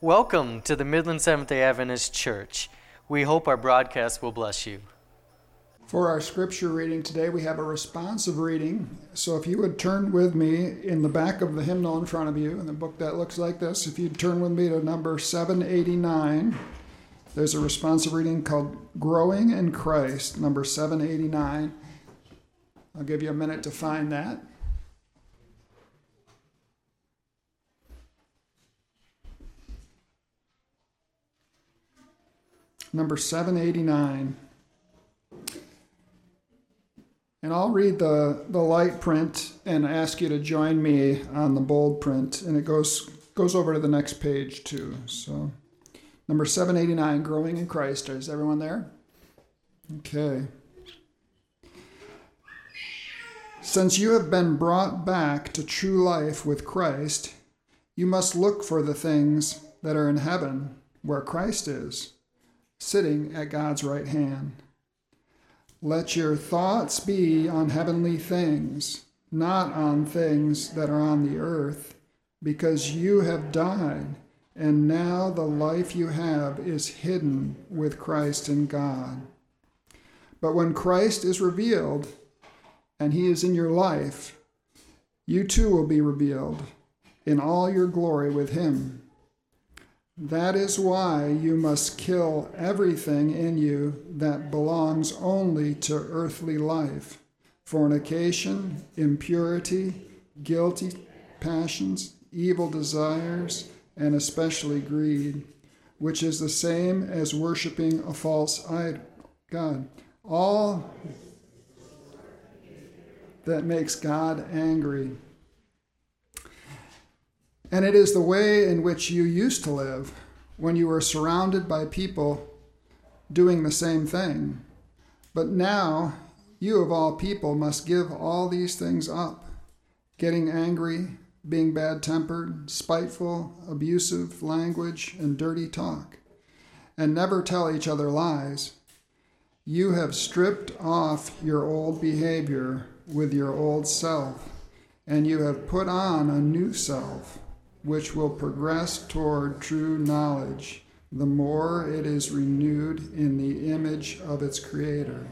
Welcome to the Midland Seventh day Adventist Church. We hope our broadcast will bless you. For our scripture reading today, we have a responsive reading. So if you would turn with me in the back of the hymnal in front of you, in the book that looks like this, if you'd turn with me to number 789, there's a responsive reading called Growing in Christ, number 789. I'll give you a minute to find that. Number 789. And I'll read the, the light print and ask you to join me on the bold print. And it goes, goes over to the next page too. So, number 789, Growing in Christ. Is everyone there? Okay. Since you have been brought back to true life with Christ, you must look for the things that are in heaven where Christ is sitting at God's right hand. Let your thoughts be on heavenly things, not on things that are on the earth, because you have died, and now the life you have is hidden with Christ in God. But when Christ is revealed, and he is in your life, you too will be revealed in all your glory with him. That is why you must kill everything in you that belongs only to earthly life fornication, impurity, guilty passions, evil desires, and especially greed, which is the same as worshiping a false idol. God. All that makes God angry. And it is the way in which you used to live when you were surrounded by people doing the same thing. But now, you of all people must give all these things up getting angry, being bad tempered, spiteful, abusive language, and dirty talk, and never tell each other lies. You have stripped off your old behavior with your old self, and you have put on a new self which will progress toward true knowledge the more it is renewed in the image of its Creator.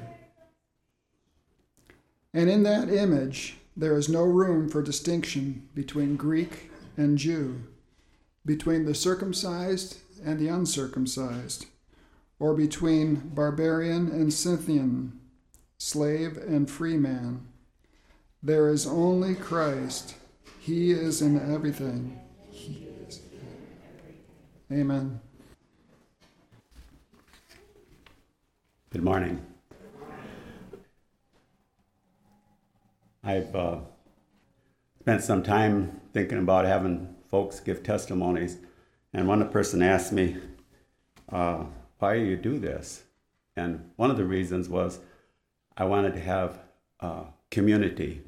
And in that image, there is no room for distinction between Greek and Jew, between the circumcised and the uncircumcised, or between barbarian and Scythian, slave and free man. There is only Christ. He is in everything Amen. Good morning. I've uh, spent some time thinking about having folks give testimonies, and one person asked me, uh, "Why do you do this?" And one of the reasons was I wanted to have uh, community.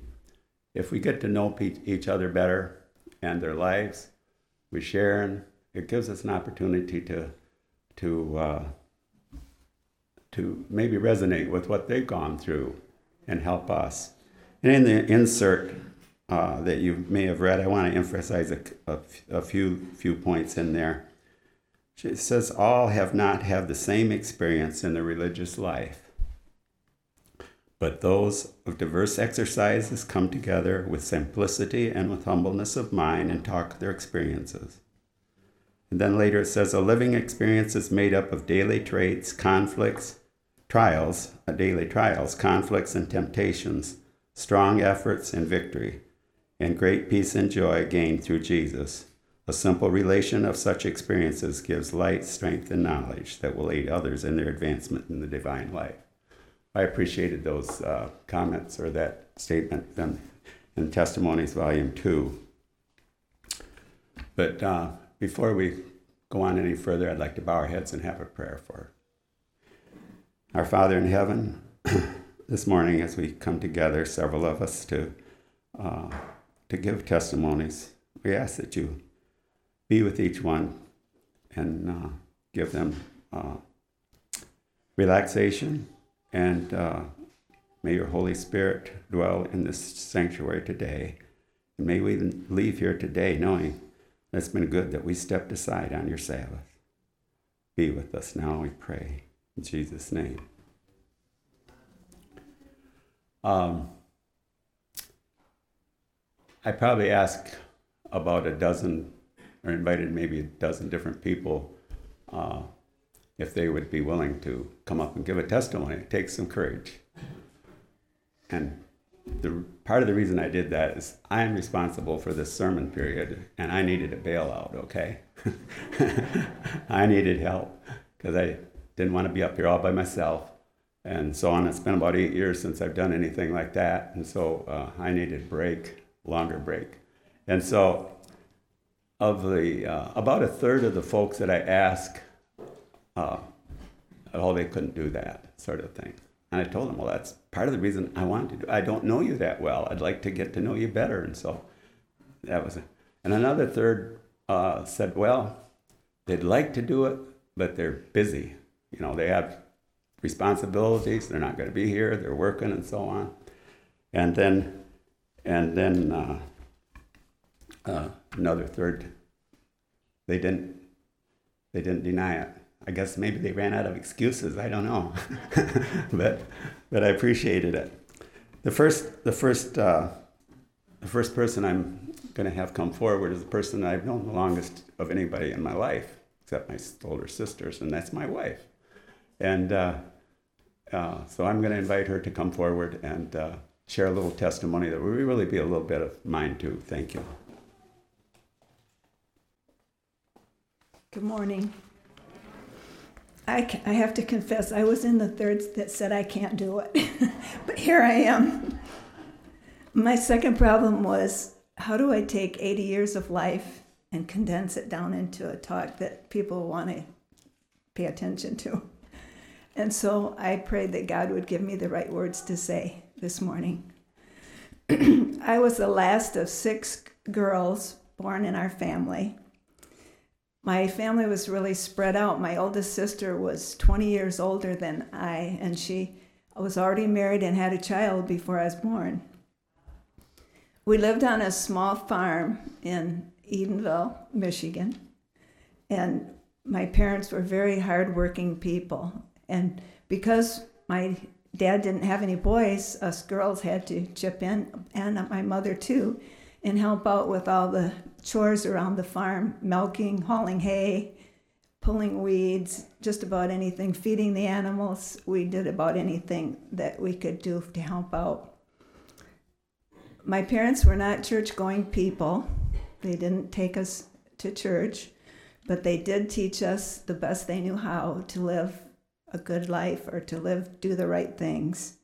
If we get to know each other better and their lives, we share it gives us an opportunity to to uh, to maybe resonate with what they've gone through and help us. And in the insert uh, that you may have read, I want to emphasize a, a, a few few points in there. It says all have not had the same experience in the religious life, but those of diverse exercises come together with simplicity and with humbleness of mind and talk their experiences. And then later it says a living experience is made up of daily traits, conflicts, trials, uh, daily trials, conflicts and temptations, strong efforts and victory, and great peace and joy gained through Jesus. A simple relation of such experiences gives light, strength, and knowledge that will aid others in their advancement in the divine life. I appreciated those uh, comments or that statement in, in Testimonies, Volume 2. But uh, before we go on any further, I'd like to bow our heads and have a prayer for our Father in heaven. this morning, as we come together, several of us to uh, to give testimonies, we ask that you be with each one and uh, give them uh, relaxation, and uh, may your Holy Spirit dwell in this sanctuary today. And may we leave here today knowing It's been good that we stepped aside on your Sabbath. Be with us now, we pray. In Jesus' name. Um, I probably asked about a dozen, or invited maybe a dozen different people uh, if they would be willing to come up and give a testimony. It takes some courage. And the part of the reason I did that is I am responsible for this sermon period, and I needed a bailout. Okay, I needed help because I didn't want to be up here all by myself, and so on. It's been about eight years since I've done anything like that, and so uh, I needed a break, longer break, and so of the uh, about a third of the folks that I ask, uh, oh, they couldn't do that sort of thing. And I told him, well, that's part of the reason I wanted to do. I don't know you that well. I'd like to get to know you better. And so that was it. And another third uh, said, well, they'd like to do it, but they're busy. You know, they have responsibilities. They're not going to be here. They're working and so on. And then, and then uh, uh, another third, they didn't, they didn't deny it. I guess maybe they ran out of excuses. I don't know, but but I appreciated it. The first the first uh, the first person I'm going to have come forward is the person I've known the longest of anybody in my life, except my older sisters, and that's my wife. And uh, uh, so I'm going to invite her to come forward and uh, share a little testimony that will really be a little bit of mine too. Thank you. Good morning. I, I have to confess, I was in the third that said I can't do it. but here I am. My second problem was how do I take 80 years of life and condense it down into a talk that people want to pay attention to? And so I prayed that God would give me the right words to say this morning. I was the last of six girls born in our family my family was really spread out. My oldest sister was 20 years older than I, and she was already married and had a child before I was born. We lived on a small farm in Edenville, Michigan, and my parents were very hardworking people. And because my dad didn't have any boys, us girls had to chip in, and my mother too, and help out with all the chores around the farm milking, hauling hay, pulling weeds, just about anything, feeding the animals. We did about anything that we could do to help out. My parents were not church going people, they didn't take us to church, but they did teach us the best they knew how to live a good life or to live, do the right things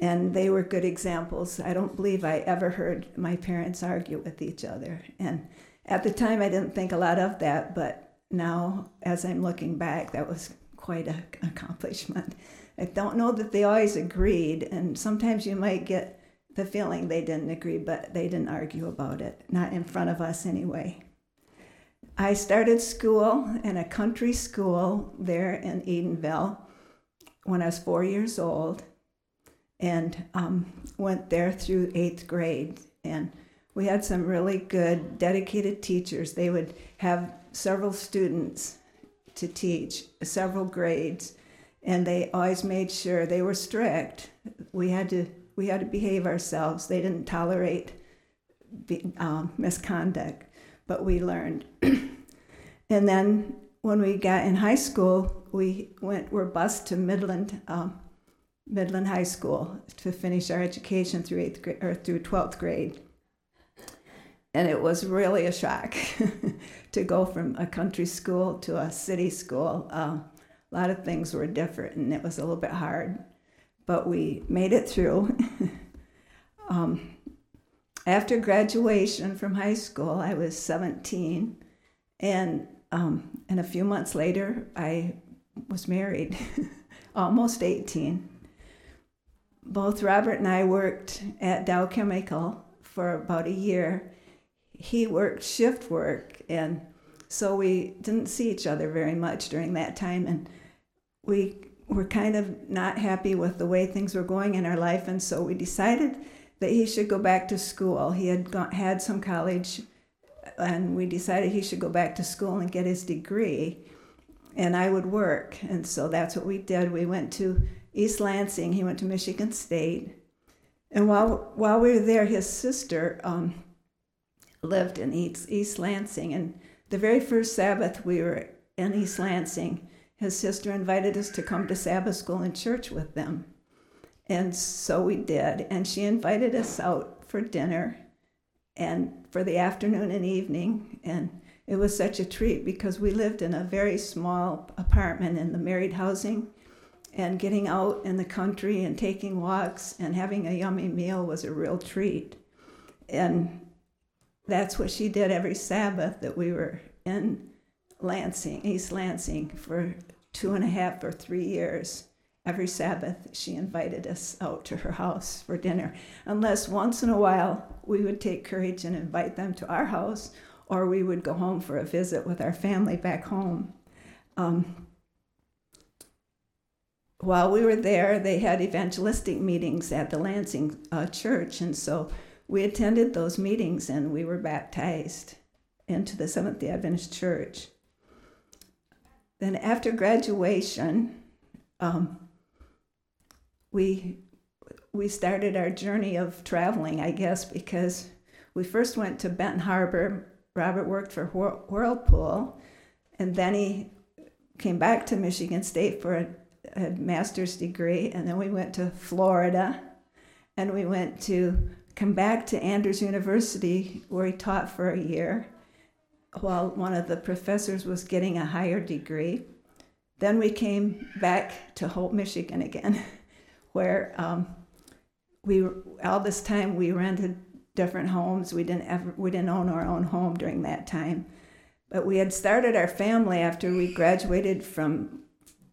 and they were good examples. I don't believe I ever heard my parents argue with each other. And at the time, I didn't think a lot of that, but now, as I'm looking back, that was quite an accomplishment. I don't know that they always agreed, and sometimes you might get the feeling they didn't agree, but they didn't argue about it, not in front of us anyway. I started school in a country school there in Edenville when I was four years old and um, went there through eighth grade. And we had some really good, dedicated teachers. They would have several students to teach, several grades, and they always made sure they were strict. We had to we had to behave ourselves. They didn't tolerate um, misconduct, but we learned. and then when we got in high school, we went were bused to Midland. Um, Midland High School to finish our education through eighth grade or through twelfth grade. And it was really a shock to go from a country school to a city school. Uh, a lot of things were different, and it was a little bit hard, but we made it through. um, after graduation from high school, I was 17, and um, and a few months later, I was married, almost 18 both Robert and I worked at Dow Chemical for about a year. He worked shift work, and so we didn't see each other very much during that time. And we were kind of not happy with the way things were going in our life, and so we decided that he should go back to school. He had had some college and we decided he should go back to school and get his degree, and I would work. And so that's what we did. We went to East Lansing. He went to Michigan State, and while while we were there, his sister um, lived in East, East Lansing. And the very first Sabbath we were in East Lansing, his sister invited us to come to Sabbath school and church with them. And so we did. And she invited us out for dinner and for the afternoon and evening. And it was such a treat because we lived in a very small apartment in the married housing. And getting out in the country and taking walks and having a yummy meal was a real treat. And that's what she did every Sabbath that we were in Lansing, East Lansing, for two and a half or three years. Every Sabbath, she invited us out to her house for dinner, unless once in a while we would take courage and invite them to our house, or we would go home for a visit with our family back home. Um, while we were there, they had evangelistic meetings at the Lansing uh, church, and so we attended those meetings and we were baptized into the Seventh day Adventist Church. Then, after graduation, um, we we started our journey of traveling, I guess, because we first went to Benton Harbor. Robert worked for Whirlpool, and then he came back to Michigan State for a, master's degree, and then we went to Florida, and we went to come back to Andrews University, where he taught for a year while one of the professors was getting a higher degree. Then we came back to Hope, Michigan again, where um, we all this time we rented different homes. We didn't ever we didn't own our own home during that time, but we had started our family after we graduated from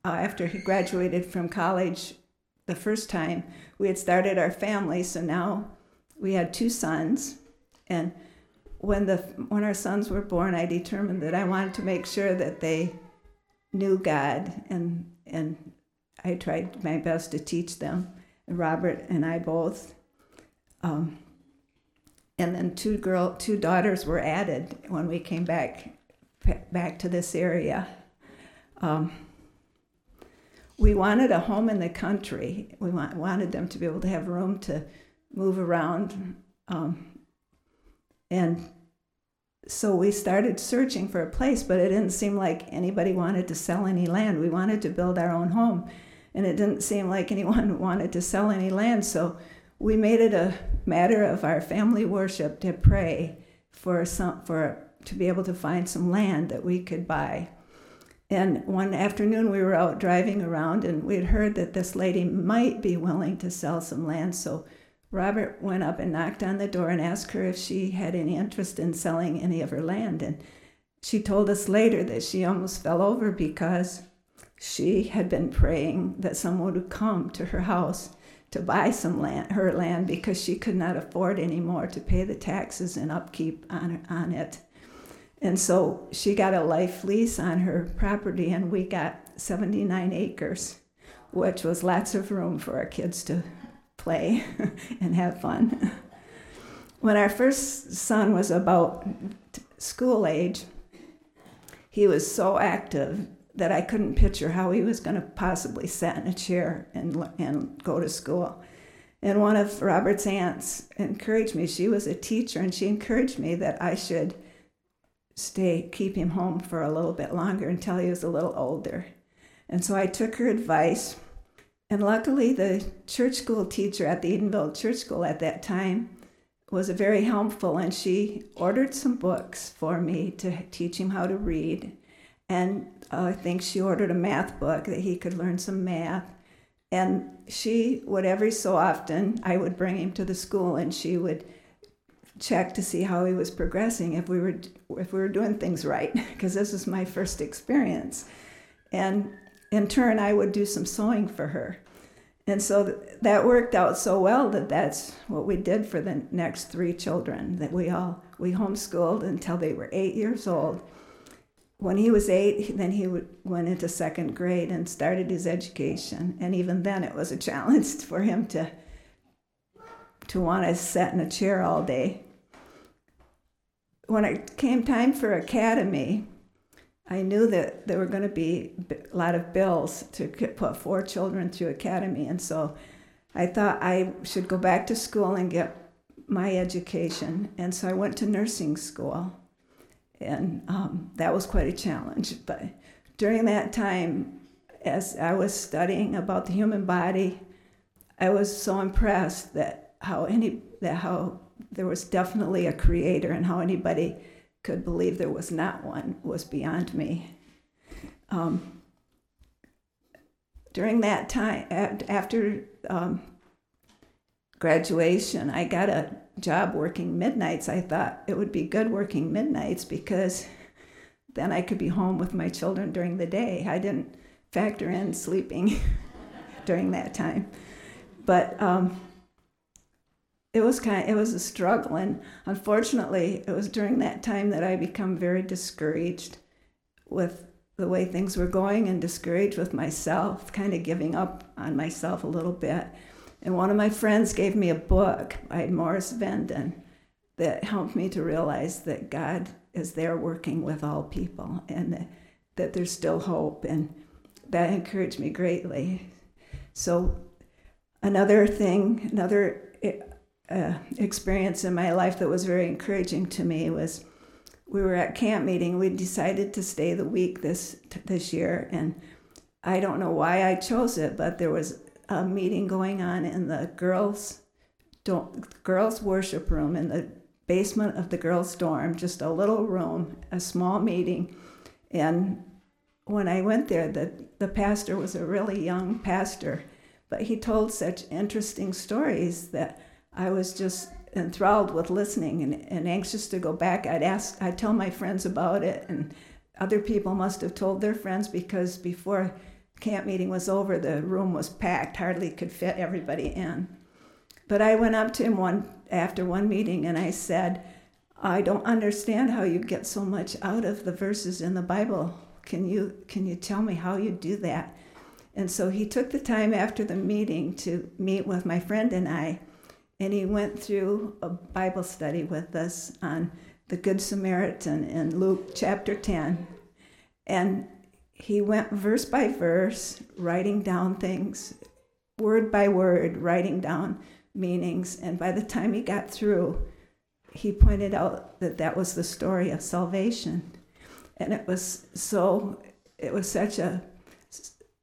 uh, after he graduated from college the first time. We had started our family, so now we had two sons, and when the when our sons were born, I determined that I wanted to make sure that they knew God, and and I tried my best to teach them. Robert and I both. Um, and then two girl, two daughters were added when we came back back to this area. Um, we wanted a home in the country. We want, wanted them to be able to have room to move around. Um, and so we started searching for a place, but it didn't seem like anybody wanted to sell any land. We wanted to build our own home, and it didn't seem like anyone wanted to sell any land. So we made it a matter of our family worship to pray for some for to be able to find some land that we could buy. And one afternoon we were out driving around and we had heard that this lady might be willing to sell some land. So Robert went up and knocked on the door and asked her if she had any interest in selling any of her land. And she told us later that she almost fell over because she had been praying that someone would come to her house to buy some land, her land, because she could not afford anymore to pay the taxes and upkeep on, on it. And so she got a life lease on her property, and we got 79 acres, which was lots of room for our kids to play and have fun. When our first son was about school age, he was so active that I couldn't picture how he was going to possibly sit in a chair and, and go to school. And one of Robert's aunts encouraged me. She was a teacher, and she encouraged me that I should stay, keep him home for a little bit longer until he was a little older. And so I took her advice and luckily, the church school teacher at the Edenville Church School at that time was very helpful, and she ordered some books for me to teach him how to read. And I think she ordered a math book that he could learn some math. And she would every so often, I would bring him to the school, and she would check to see how he was progressing, if we were if we were doing things right, because this was my first experience. And in turn, I would do some sewing for her. And so that worked out so well that that's what we did for the next three children. That we all we homeschooled until they were eight years old. When he was eight, then he went into second grade and started his education. And even then, it was a challenge for him to to want to sit in a chair all day. When it came time for academy, I knew that there were going to be a lot of bills to put four children through academy, and so I thought I should go back to school and get my education. And so I went to nursing school, and um, that was quite a challenge. But during that time, as I was studying about the human body, I was so impressed that how any that how there was definitely a creator and how anybody could believe there was not one was beyond me. Um, during that time, after um, graduation, I got a job working midnights. I thought it would be good working midnights because then I could be home with my children during the day. I didn't factor in sleeping during that time. But um, it was kind of, it was a struggle and unfortunately it was during that time that i become very discouraged with the way things were going and discouraged with myself kind of giving up on myself a little bit. And one of my friends gave me a book by morris venden that helped me to realize that god is there working with all people and that, that there's still hope and that encouraged me greatly. So another thing another uh, experience in my life that was very encouraging to me was we were at camp meeting. We decided to stay the week this this year, and I don't know why I chose it, but there was a meeting going on in the girls' don't girls' worship room in the basement of the girls' dorm, just a little room, a small meeting, and when I went there, the the pastor was a really young pastor, but he told such interesting stories that I was just enthralled with listening and, and anxious to go back. I'd ask, I'd tell my friends about it, and other people must have told their friends because before camp meeting was over, the room was packed, hardly could fit everybody in. But I went up to him one after one meeting and I said, I don't understand how you get so much out of the verses in the Bible. Can you can you tell me how you do that? And so he took the time after the meeting to meet with my friend and I and he went through a Bible study with us on the Good Samaritan in Luke chapter 10. And he went verse by verse, writing down things, word by word, writing down meanings. And by the time he got through, he pointed out that that was the story of salvation. And it was so, it was such a,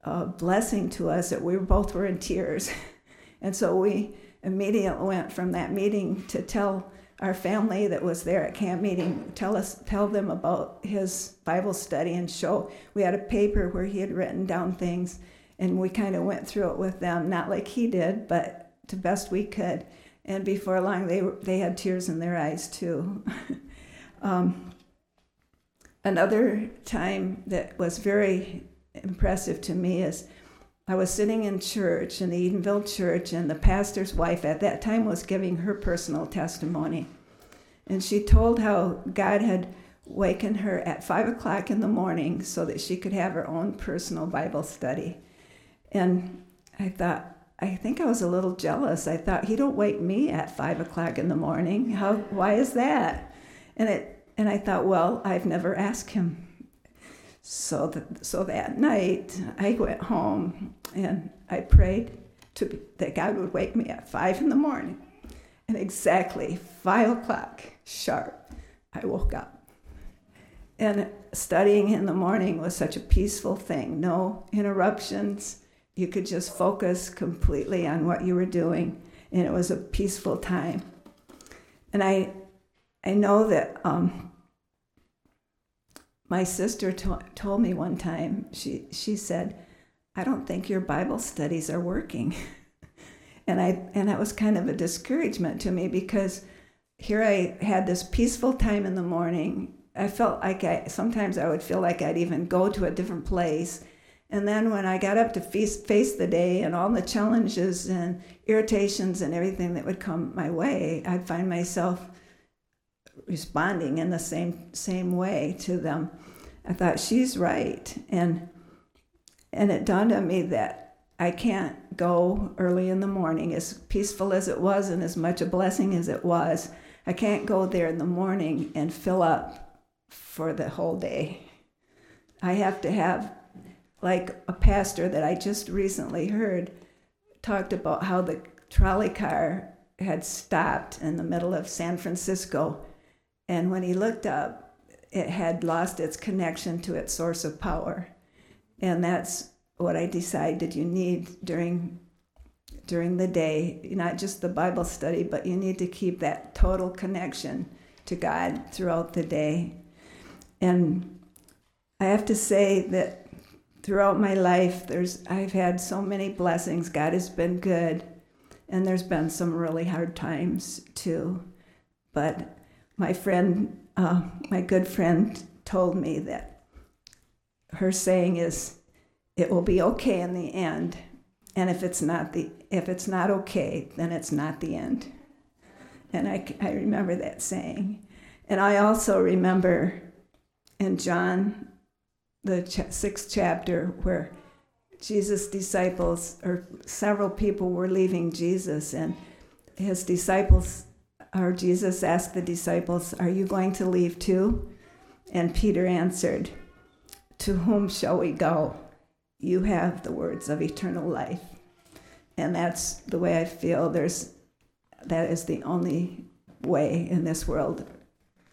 a blessing to us that we both were in tears. and so we, immediately went from that meeting to tell our family that was there at camp meeting tell us tell them about his bible study and show we had a paper where he had written down things and we kind of went through it with them not like he did but to best we could. And before long they they had tears in their eyes too. Um, another time that was very impressive to me is I was sitting in church, in the Edenville church, and the pastor's wife at that time was giving her personal testimony. And she told how God had wakened her at five o'clock in the morning so that she could have her own personal Bible study. And I thought, I think I was a little jealous. I thought he don't wake me at five o'clock in the morning. How? Why is that? And it, and I thought, well, I've never asked him so that, so that night, I went home and I prayed to, that God would wake me at five in the morning. And exactly five o'clock sharp, I woke up. And studying in the morning was such a peaceful thing no interruptions. You could just focus completely on what you were doing, and it was a peaceful time. And I, I know that um, my sister to- told me one time, she, she said, I don't think your Bible studies are working. and I and that was kind of a discouragement to me because here I had this peaceful time in the morning. I felt like I sometimes I would feel like I'd even go to a different place. And then when I got up to face, face the day and all the challenges and irritations and everything that would come my way, I'd find myself responding in the same same way to them. I thought she's right, and and it dawned on me that I can't go early in the morning, as peaceful as it was and as much a blessing as it was. I can't go there in the morning and fill up for the whole day. I have to have, like a pastor that I just recently heard talked about how the trolley car had stopped in the middle of San Francisco. And when he looked up, it had lost its connection to its source of power. And that's what I decided you need during during the day, not just the Bible study, but you need to keep that total connection to God throughout the day. And I have to say that throughout my life, there's I've had so many blessings. God has been good, and there's been some really hard times too. But my friend, uh, my good friend, told me that her saying is, "It will be okay in the end." And if it's not the if it's not okay, then it's not the end. And I, I remember that saying. And I also remember in John, the ch- sixth chapter, where Jesus' disciples, or several people were leaving Jesus, and his disciples, or Jesus asked the disciples, Are you going to leave too? And Peter answered, To whom shall we go? You have the words of eternal life. And that's the way I feel. There's, that is the only way in this world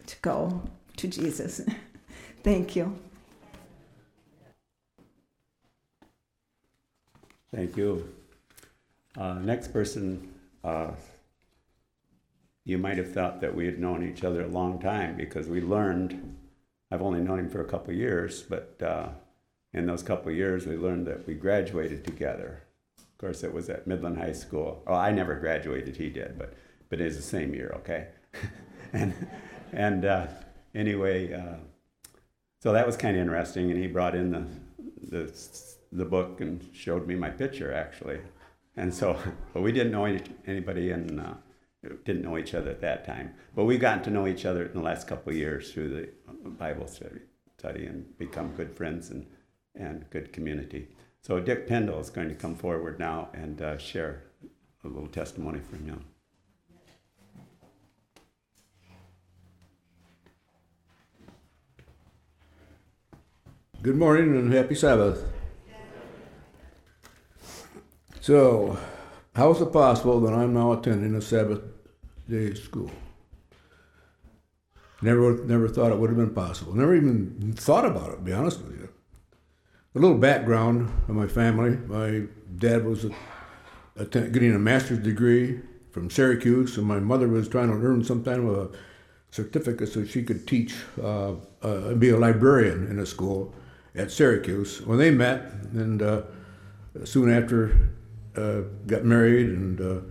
to go to Jesus. Thank you. Thank you. Uh, next person, uh, you might have thought that we had known each other a long time because we learned. I've only known him for a couple years, but uh, in those couple years, we learned that we graduated together. Of course, it was at Midland High School. Oh, I never graduated; he did, but but it is the same year, okay? and and uh, anyway, uh, so that was kind of interesting. And he brought in the the the book and showed me my picture actually. And so, but we didn't know anybody and uh, didn't know each other at that time. But we've gotten to know each other in the last couple of years through the Bible study, study and become good friends and, and good community. So Dick Pendle is going to come forward now and uh, share a little testimony from him. Good morning and happy Sabbath. So, how is it possible that I'm now attending a Sabbath day school? Never, never thought it would have been possible. Never even thought about it. To be honest with you. A little background of my family: my dad was getting a master's degree from Syracuse, and my mother was trying to earn some kind of a certificate so she could teach uh, uh, and be a librarian in a school at Syracuse. When they met, and uh, soon after uh, got married, and uh,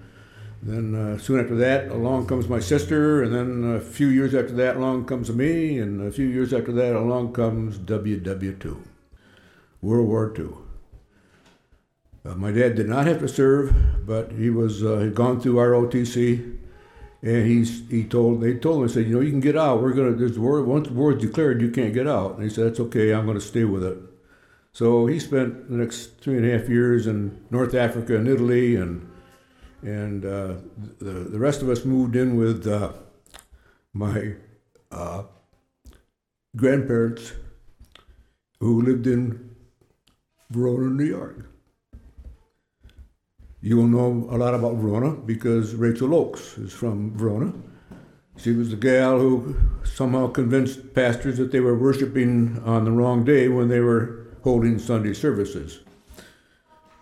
then uh, soon after that, along comes my sister, and then a few years after that, along comes me, and a few years after that, along comes WW2, World War II. Uh, my dad did not have to serve, but he was uh, had gone through ROTC, and he's he told they told him said you know you can get out. We're gonna there's war once war is declared you can't get out. And he said that's okay. I'm gonna stay with it. So he spent the next three and a half years in North Africa and Italy, and and uh, the the rest of us moved in with uh, my uh, grandparents, who lived in Verona, New York. You will know a lot about Verona because Rachel Oakes is from Verona. She was the gal who somehow convinced pastors that they were worshiping on the wrong day when they were holding Sunday services.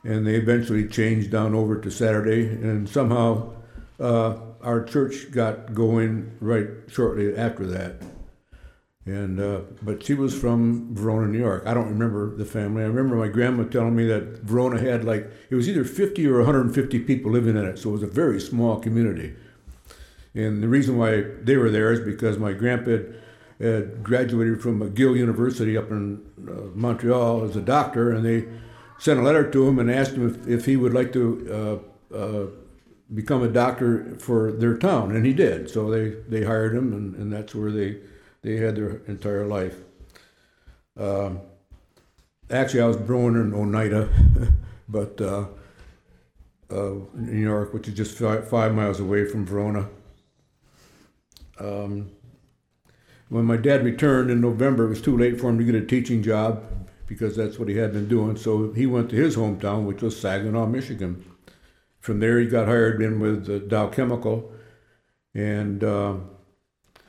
And they eventually changed down over to Saturday, and somehow uh, our church got going right shortly after that. And uh, but she was from Verona, New York. I don't remember the family. I remember my grandma telling me that Verona had like it was either 50 or 150 people living in it, so it was a very small community. And the reason why they were there is because my grandpa had graduated from McGill University up in uh, Montreal as a doctor, and they sent a letter to him and asked him if, if he would like to uh, uh, become a doctor for their town, and he did. So they, they hired him, and, and that's where they, they had their entire life. Um, actually, I was born in Oneida, but uh, uh, New York, which is just five, five miles away from Verona. um, when my dad returned in November, it was too late for him to get a teaching job because that's what he had been doing. So he went to his hometown, which was Saginaw, Michigan. From there, he got hired in with uh, Dow Chemical and uh,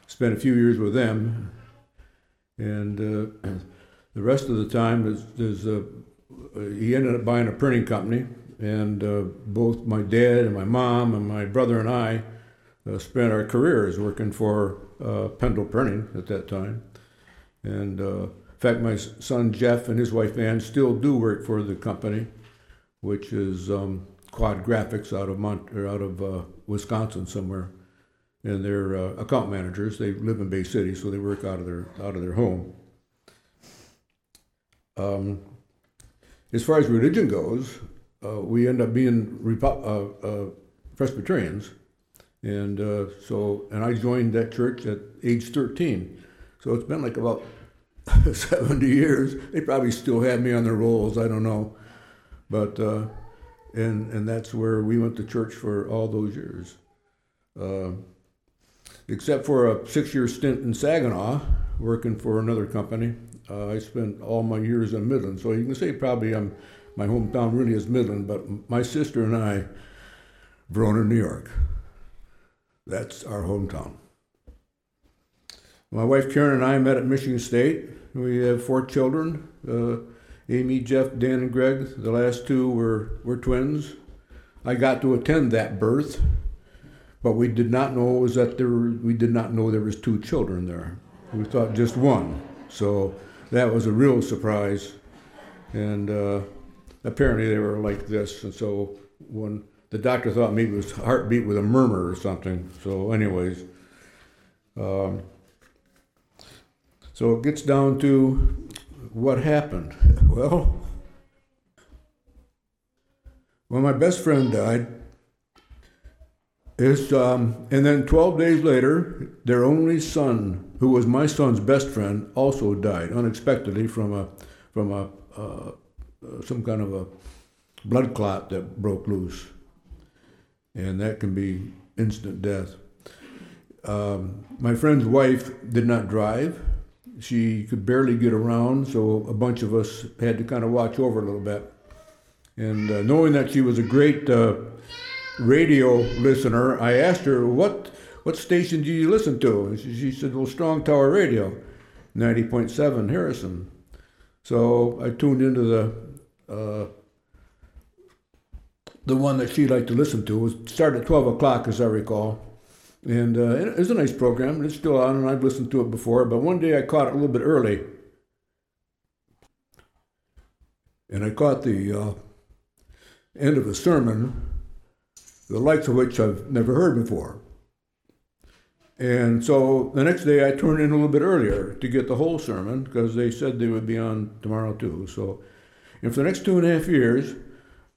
spent a few years with them. And uh, the rest of the time, is, is uh, he ended up buying a printing company. And uh, both my dad and my mom and my brother and I uh, spent our careers working for Pendle Printing at that time. And fact, my son Jeff and his wife Ann still do work for the company, which is um, Quad Graphics out of Mont or out of uh, Wisconsin somewhere, and they're uh, account managers. They live in Bay City, so they work out of their out of their home. Um, as far as religion goes, uh, we end up being Repo- uh, uh, Presbyterians, and uh, so and I joined that church at age thirteen. So it's been like about 70 years. They probably still have me on their rolls. I don't know. But, uh, and, and that's where we went to church for all those years. Uh, except for a six year stint in Saginaw, working for another company. Uh, I spent all my years in Midland. So you can say probably I'm, my hometown really is Midland, but my sister and I, Verona, New York. That's our hometown. My wife Karen and I met at Michigan State. We have four children uh, Amy, Jeff, Dan, and Greg. The last two were, were twins. I got to attend that birth, but we did not know was that there we did not know there was two children there. We thought just one. So that was a real surprise. And uh, apparently they were like this. And so when the doctor thought maybe it was heartbeat with a murmur or something. So, anyways. Um, so it gets down to what happened. Well, when my best friend died, is um, and then 12 days later, their only son, who was my son's best friend, also died unexpectedly from a from a uh, some kind of a blood clot that broke loose, and that can be instant death. Um, my friend's wife did not drive she could barely get around, so a bunch of us had to kind of watch over a little bit. And uh, knowing that she was a great uh, radio listener, I asked her, "What what station do you listen to?" And she, she said, "Well, Strong Tower Radio, 90.7 Harrison." So I tuned into the uh, the one that she liked to listen to. It started at 12 o'clock, as I recall. And uh, it was a nice program. It's still on, and I've listened to it before. But one day I caught it a little bit early, and I caught the uh, end of a sermon, the likes of which I've never heard before. And so the next day I turned in a little bit earlier to get the whole sermon because they said they would be on tomorrow too. So, and for the next two and a half years,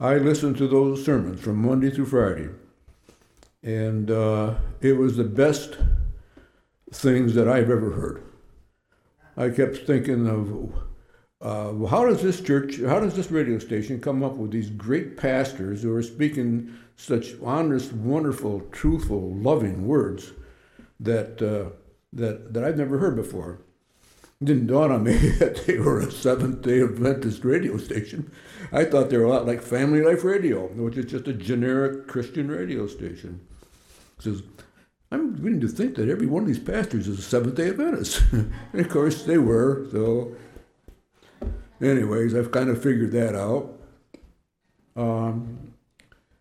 I listened to those sermons from Monday through Friday and uh, it was the best things that I've ever heard. I kept thinking of uh, how does this church, how does this radio station come up with these great pastors who are speaking such honest, wonderful, truthful, loving words that uh, that that I've never heard before? It didn't dawn on me that they were a Seventh Day Adventist radio station. I thought they were a lot like Family Life Radio, which is just a generic Christian radio station says, I'm beginning to think that every one of these pastors is a Seventh day Adventist. and of course, they were. So, anyways, I've kind of figured that out. Um,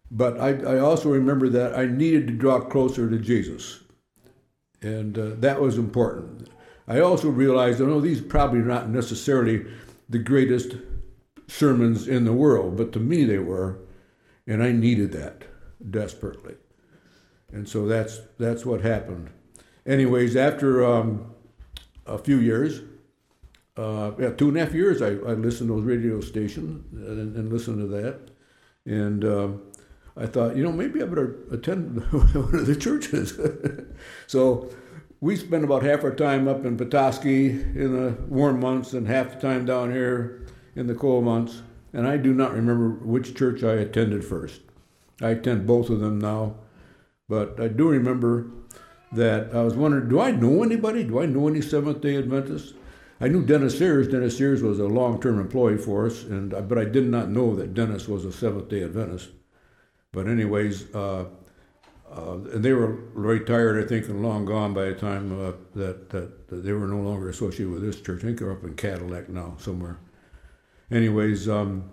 but I, I, also remember that I needed to draw closer to Jesus. And uh, that was important. I also realized, I know these probably not necessarily the greatest sermons in the world, but to me they were. And I needed that desperately and so that's that's what happened. Anyways, after um, a few years, uh, yeah, two and a half years, I, I listened to those radio stations and, and listened to that, and uh, I thought, you know, maybe I better attend one of the churches. so we spent about half our time up in Petoskey in the warm months and half the time down here in the cold months. And I do not remember which church I attended first. I attend both of them now. But I do remember that I was wondering, do I know anybody? Do I know any Seventh Day Adventists? I knew Dennis Sears. Dennis Sears was a long-term employee for us, and but I did not know that Dennis was a Seventh Day Adventist. But anyways, uh, uh, and they were retired, I think, and long gone by the time uh, that, that, that they were no longer associated with this church. I think they're up in Cadillac now somewhere. Anyways, um,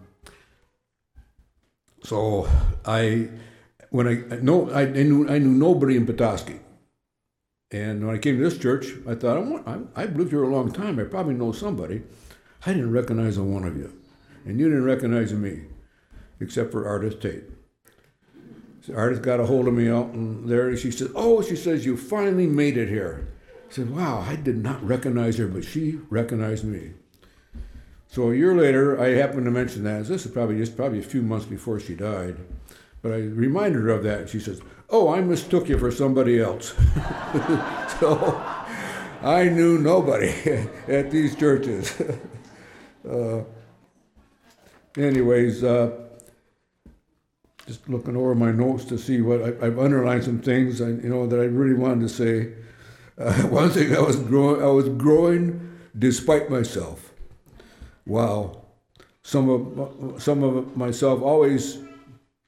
so I when I no I, I knew I knew nobody in Petoskey. And when I came to this church, I thought, I want, I, I've lived here a long time. I probably know somebody. I didn't recognize a one of you. And you didn't recognize me, except for Ardis Tate. So Ardis got a hold of me out and there, and she said, Oh, she says, you finally made it here. I said, Wow, I did not recognize her, but she recognized me. So a year later, I happened to mention that. This is probably just probably a few months before she died. But I reminded her of that, and she says, Oh, I mistook you for somebody else. so I knew nobody at these churches. uh, anyways, uh, just looking over my notes to see what I, have underlined some things I, you know that I really wanted to say. Uh, one thing I was growing, I was growing despite myself. Wow, some of some of myself always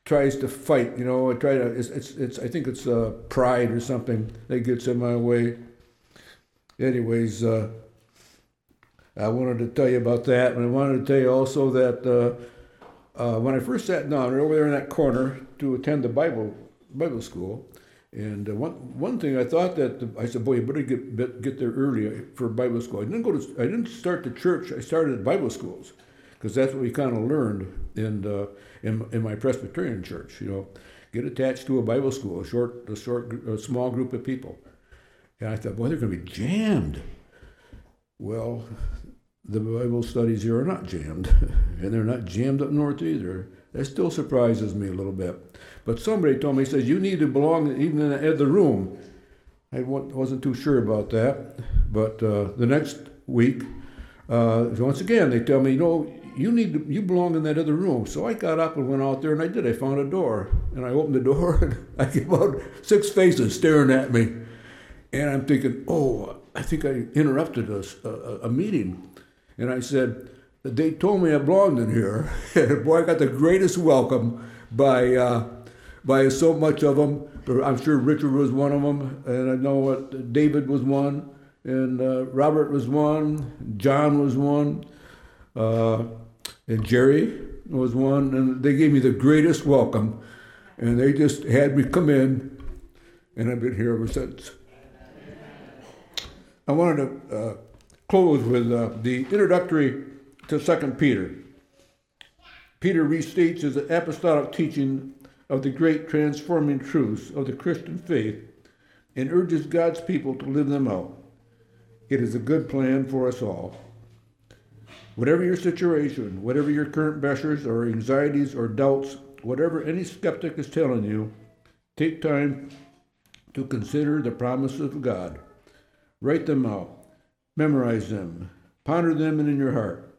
tries to fight. You know, I try to. It's it's, it's I think it's uh, pride or something that gets in my way. Anyways, uh, I wanted to tell you about that, and I wanted to tell you also that uh, uh when I first sat down over there in that corner to attend the Bible Bible school. And uh, one one thing I thought that the, I said, boy, you better get get there early for Bible school. I didn't go to I didn't start the church. I started Bible schools because that's what we kind of learned in, uh, in in my Presbyterian church. You know, get attached to a Bible school, a short, a short, a small group of people. And I thought, boy, they're going to be jammed. Well, the Bible studies here are not jammed, and they're not jammed up north either. That still surprises me a little bit. But somebody told me, he says, you need to belong even in the other room. I wasn't too sure about that. But uh, the next week, uh, once again, they tell me, you know, you need to, you belong in that other room. So I got up and went out there and I did. I found a door and I opened the door and I get about six faces staring at me. And I'm thinking, oh, I think I interrupted a, a, a meeting. And I said, they told me I belonged in here. and boy, I got the greatest welcome by, uh, by so much of them. I'm sure Richard was one of them. And I know what David was one. And uh, Robert was one. John was one. Uh, and Jerry was one, and they gave me the greatest welcome, and they just had me come in, and I've been here ever since. I wanted to uh, close with uh, the introductory to Second Peter. Peter restates his apostolic teaching of the great transforming truths of the Christian faith and urges God's people to live them out. It is a good plan for us all. Whatever your situation, whatever your current pressures or anxieties or doubts, whatever any skeptic is telling you, take time to consider the promises of God. Write them out, memorize them, ponder them in your heart,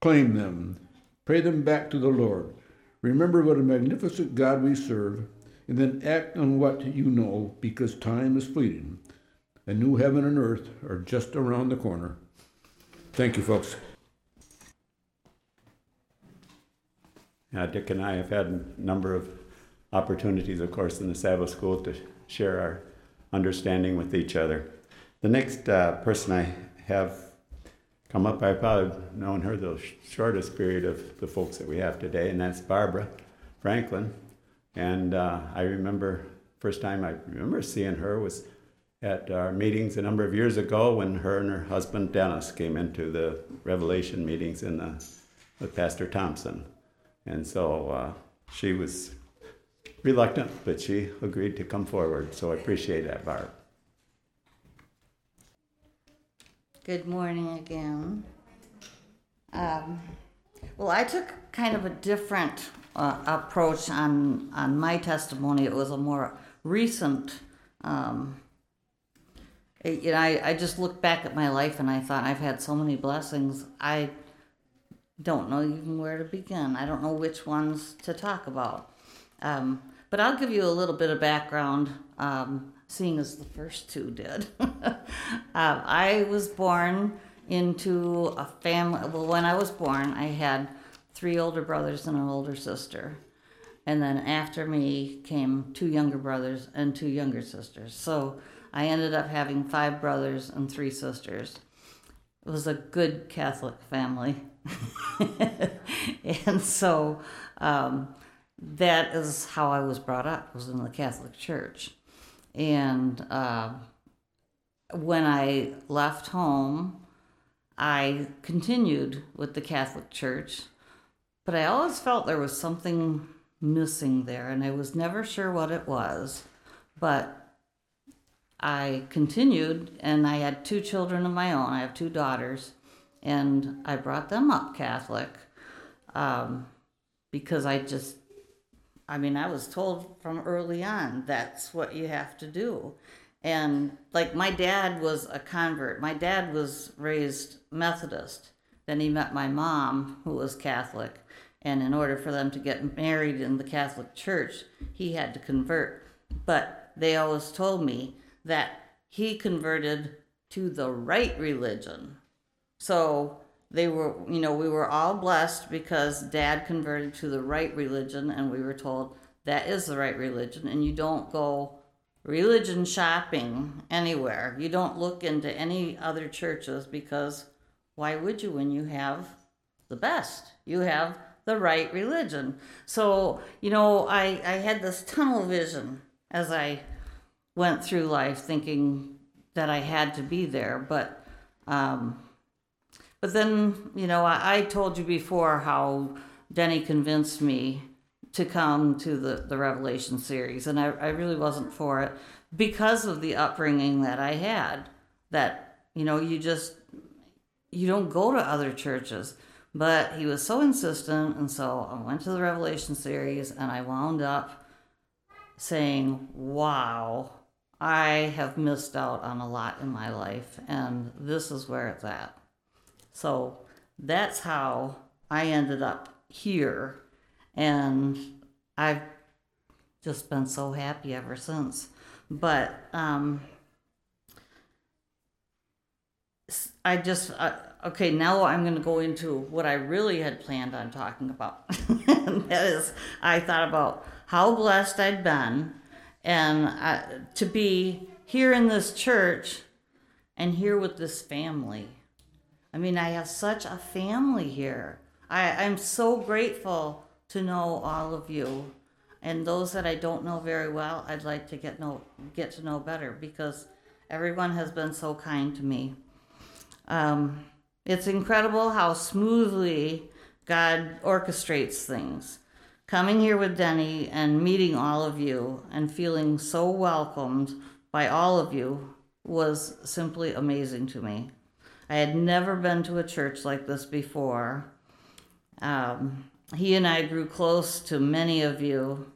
claim them, pray them back to the Lord. Remember what a magnificent God we serve, and then act on what you know because time is fleeting. A new heaven and earth are just around the corner. Thank you, folks. Dick and I have had a number of opportunities, of course, in the Sabbath school to share our understanding with each other. The next uh, person I have come up, I've probably known her the shortest period of the folks that we have today, and that's Barbara Franklin. And uh, I remember first time I remember seeing her was at our meetings a number of years ago when her and her husband Dennis came into the Revelation meetings in the, with Pastor Thompson. And so uh, she was reluctant, but she agreed to come forward. So I appreciate that, Barb. Good morning again. Um, well, I took kind of a different uh, approach on on my testimony. It was a more recent. Um, it, you know, I, I just looked back at my life and I thought I've had so many blessings. I don't know even where to begin. I don't know which ones to talk about. Um, But I'll give you a little bit of background, um, seeing as the first two did. uh, I was born into a family. Well, when I was born, I had three older brothers and an older sister. And then after me came two younger brothers and two younger sisters. So I ended up having five brothers and three sisters. It was a good Catholic family. and so um, that is how I was brought up, was in the Catholic Church. And uh, when I left home, I continued with the Catholic Church, but I always felt there was something missing there, and I was never sure what it was. But I continued, and I had two children of my own. I have two daughters, and I brought them up Catholic um, because I just, I mean, I was told from early on that's what you have to do. And like my dad was a convert, my dad was raised Methodist. Then he met my mom, who was Catholic. And in order for them to get married in the Catholic Church, he had to convert. But they always told me that he converted to the right religion. So they were, you know, we were all blessed because dad converted to the right religion, and we were told that is the right religion, and you don't go religion shopping anywhere. You don't look into any other churches because why would you when you have the best? You have the right religion. So, you know, I, I had this tunnel vision as I went through life thinking that I had to be there, but um, but then you know I, I told you before how Denny convinced me to come to the the Revelation series, and I, I really wasn't for it because of the upbringing that I had. That you know you just you don't go to other churches. But he was so insistent, and so I went to the Revelation series, and I wound up saying, "Wow." I have missed out on a lot in my life, and this is where it's at. So that's how I ended up here, and I've just been so happy ever since. But um, I just, uh, okay, now I'm going to go into what I really had planned on talking about. that is, I thought about how blessed I'd been and to be here in this church and here with this family. I mean, I have such a family here. I, I'm so grateful to know all of you. And those that I don't know very well, I'd like to get know get to know better because everyone has been so kind to me. Um, it's incredible how smoothly God orchestrates things coming here with Denny and meeting all of you and feeling so welcomed by all of you was simply amazing to me. I had never been to a church like this before. Um, he and I grew close to many of you,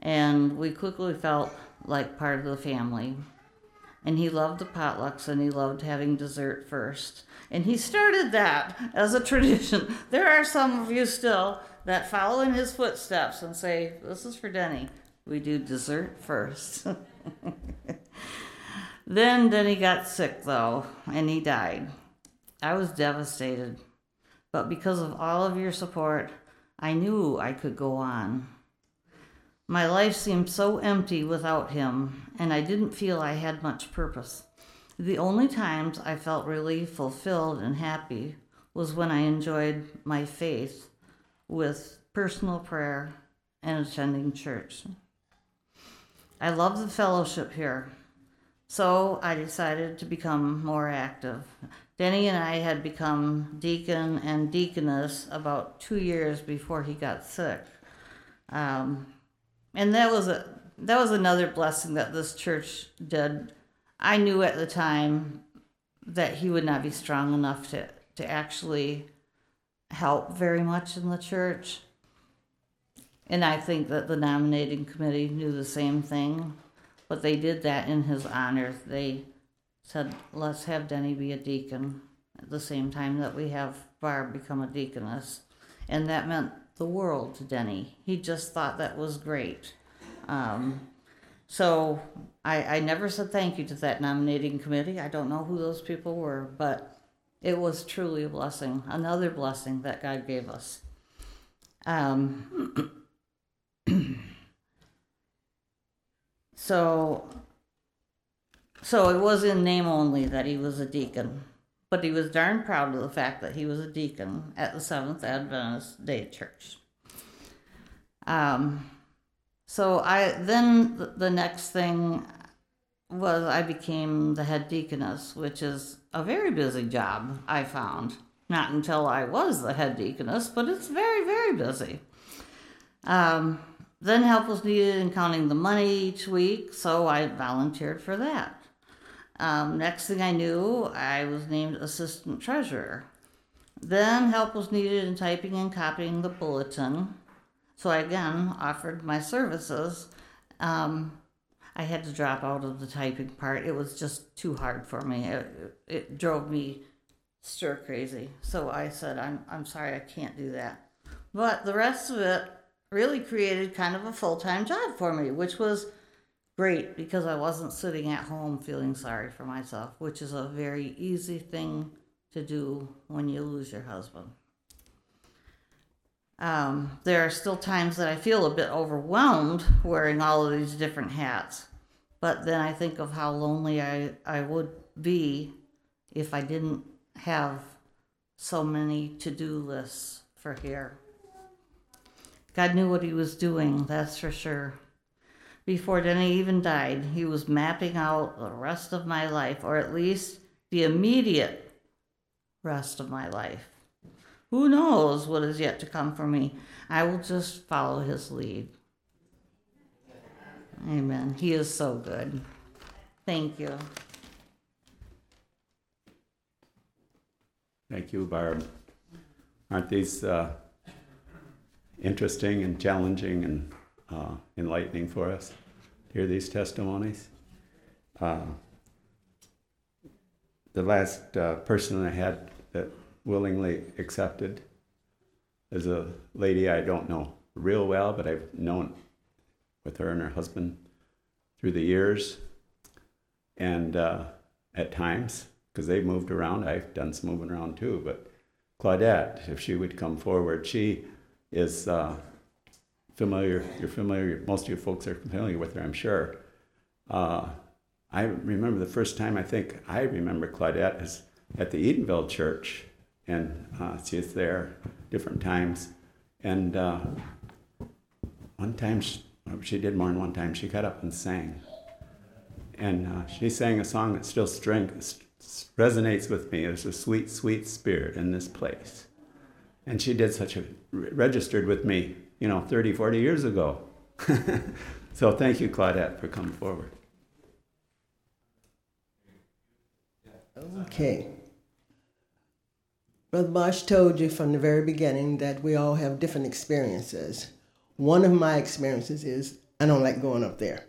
and we quickly felt like part of the family. And he loved the potlucks and he loved having dessert first. And he started that as a tradition. There are some of you still that follow in his footsteps and say, This is for Denny. We do dessert first. then Denny got sick, though, and he died. I was devastated. But because of all of your support, I knew I could go on. My life seemed so empty without him, and I didn't feel I had much purpose. The only times I felt really fulfilled and happy was when I enjoyed my faith with personal prayer and attending church. I love the fellowship here, so I decided to become more active. Denny and I had become deacon and deaconess about two years before he got sick. Um, and that was a that was another blessing that this church did. I knew at the time that he would not be strong enough to, to actually help very much in the church. And I think that the nominating committee knew the same thing, but they did that in his honor. They said, let's have Denny be a deacon at the same time that we have Barb become a deaconess. And that meant the world to Denny. He just thought that was great. Um, so I, I never said thank you to that nominating committee. I don't know who those people were, but it was truly a blessing, another blessing that God gave us. Um, so, so it was in name only that he was a deacon, but he was darn proud of the fact that he was a deacon at the Seventh Adventist Day Church. Um, so I then the next thing was I became the head deaconess, which is a very busy job. I found not until I was the head deaconess, but it's very very busy. Um, then help was needed in counting the money each week, so I volunteered for that. Um, next thing I knew, I was named assistant treasurer. Then help was needed in typing and copying the bulletin. So I again offered my services. Um, I had to drop out of the typing part. It was just too hard for me. It, it drove me stir crazy. So I said, I'm, I'm sorry, I can't do that. But the rest of it really created kind of a full time job for me, which was great because I wasn't sitting at home feeling sorry for myself, which is a very easy thing to do when you lose your husband. Um, there are still times that I feel a bit overwhelmed wearing all of these different hats, but then I think of how lonely I, I would be if I didn't have so many to do lists for here. God knew what he was doing, that's for sure. Before Denny even died, he was mapping out the rest of my life, or at least the immediate rest of my life. Who knows what is yet to come for me? I will just follow his lead. Amen. He is so good. Thank you. Thank you, Barb. Aren't these uh, interesting and challenging and uh, enlightening for us to hear these testimonies? Uh, the last uh, person I had that willingly accepted is a lady I don't know real well, but I've known with her and her husband through the years. And uh, at times, because they've moved around. I've done some moving around too. But Claudette, if she would come forward, she is uh, familiar. You're familiar. Most of you folks are familiar with her, I'm sure. Uh, I remember the first time I think I remember Claudette is at the Edenville Church, and uh, she's there different times. And uh, one time, she, she did more than one time. She got up and sang, and uh, she sang a song that still string, resonates with me. There's a sweet, sweet spirit in this place. And she did such a, registered with me, you know, 30, 40 years ago. so thank you, Claudette, for coming forward. Okay. Brother Marsh told you from the very beginning that we all have different experiences. One of my experiences is I don't like going up there.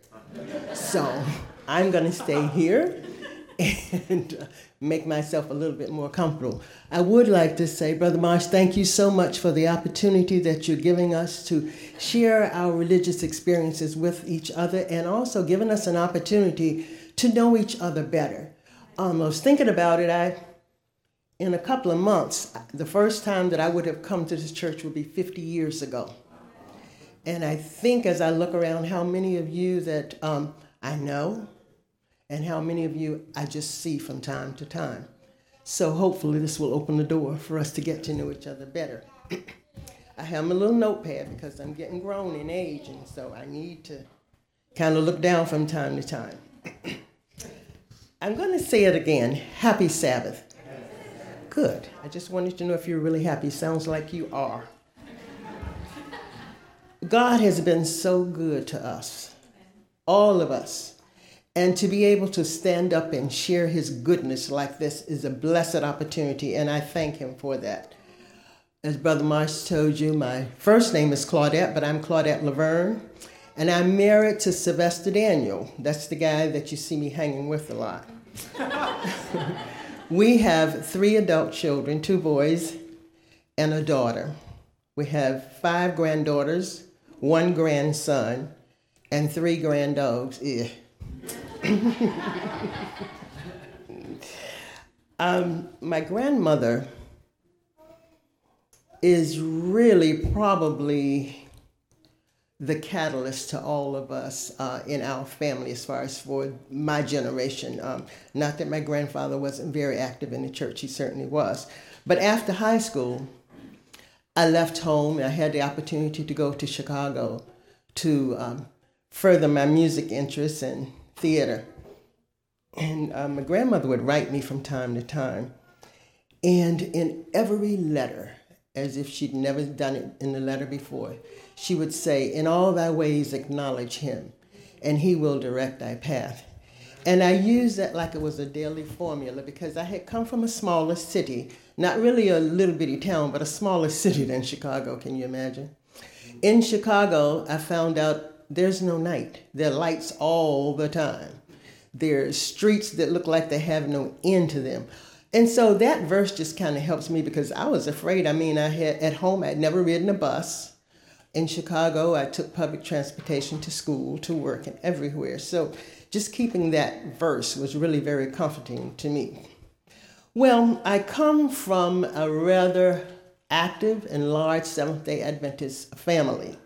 so I'm going to stay here and uh, make myself a little bit more comfortable. I would like to say, Brother Marsh, thank you so much for the opportunity that you're giving us to share our religious experiences with each other and also giving us an opportunity to know each other better. Um, was thinking about it. I, in a couple of months, the first time that I would have come to this church would be 50 years ago. And I think as I look around, how many of you that um, I know, and how many of you I just see from time to time. So hopefully this will open the door for us to get to know each other better. I have my little notepad because I'm getting grown in age, and so I need to kind of look down from time to time. I'm going to say it again. Happy Sabbath. Good. I just wanted to know if you're really happy. Sounds like you are. God has been so good to us, all of us. And to be able to stand up and share his goodness like this is a blessed opportunity, and I thank him for that. As Brother Marsh told you, my first name is Claudette, but I'm Claudette Laverne, and I'm married to Sylvester Daniel. That's the guy that you see me hanging with a lot. we have three adult children two boys and a daughter. We have five granddaughters, one grandson, and three granddogs. Yeah. Um, my grandmother is really probably the catalyst to all of us uh, in our family as far as for my generation. Um, not that my grandfather wasn't very active in the church, he certainly was. But after high school, I left home and I had the opportunity to go to Chicago to um, further my music interests and theater. And uh, my grandmother would write me from time to time. And in every letter, as if she'd never done it in the letter before, she would say, In all thy ways acknowledge him, and he will direct thy path. And I used that like it was a daily formula because I had come from a smaller city, not really a little bitty town, but a smaller city than Chicago, can you imagine? In Chicago, I found out there's no night. There are lights all the time. There's streets that look like they have no end to them. And so that verse just kind of helps me because I was afraid. I mean, I had at home, I'd never ridden a bus. In Chicago, I took public transportation to school, to work, and everywhere. So just keeping that verse was really very comforting to me. Well, I come from a rather active and large Seventh day Adventist family,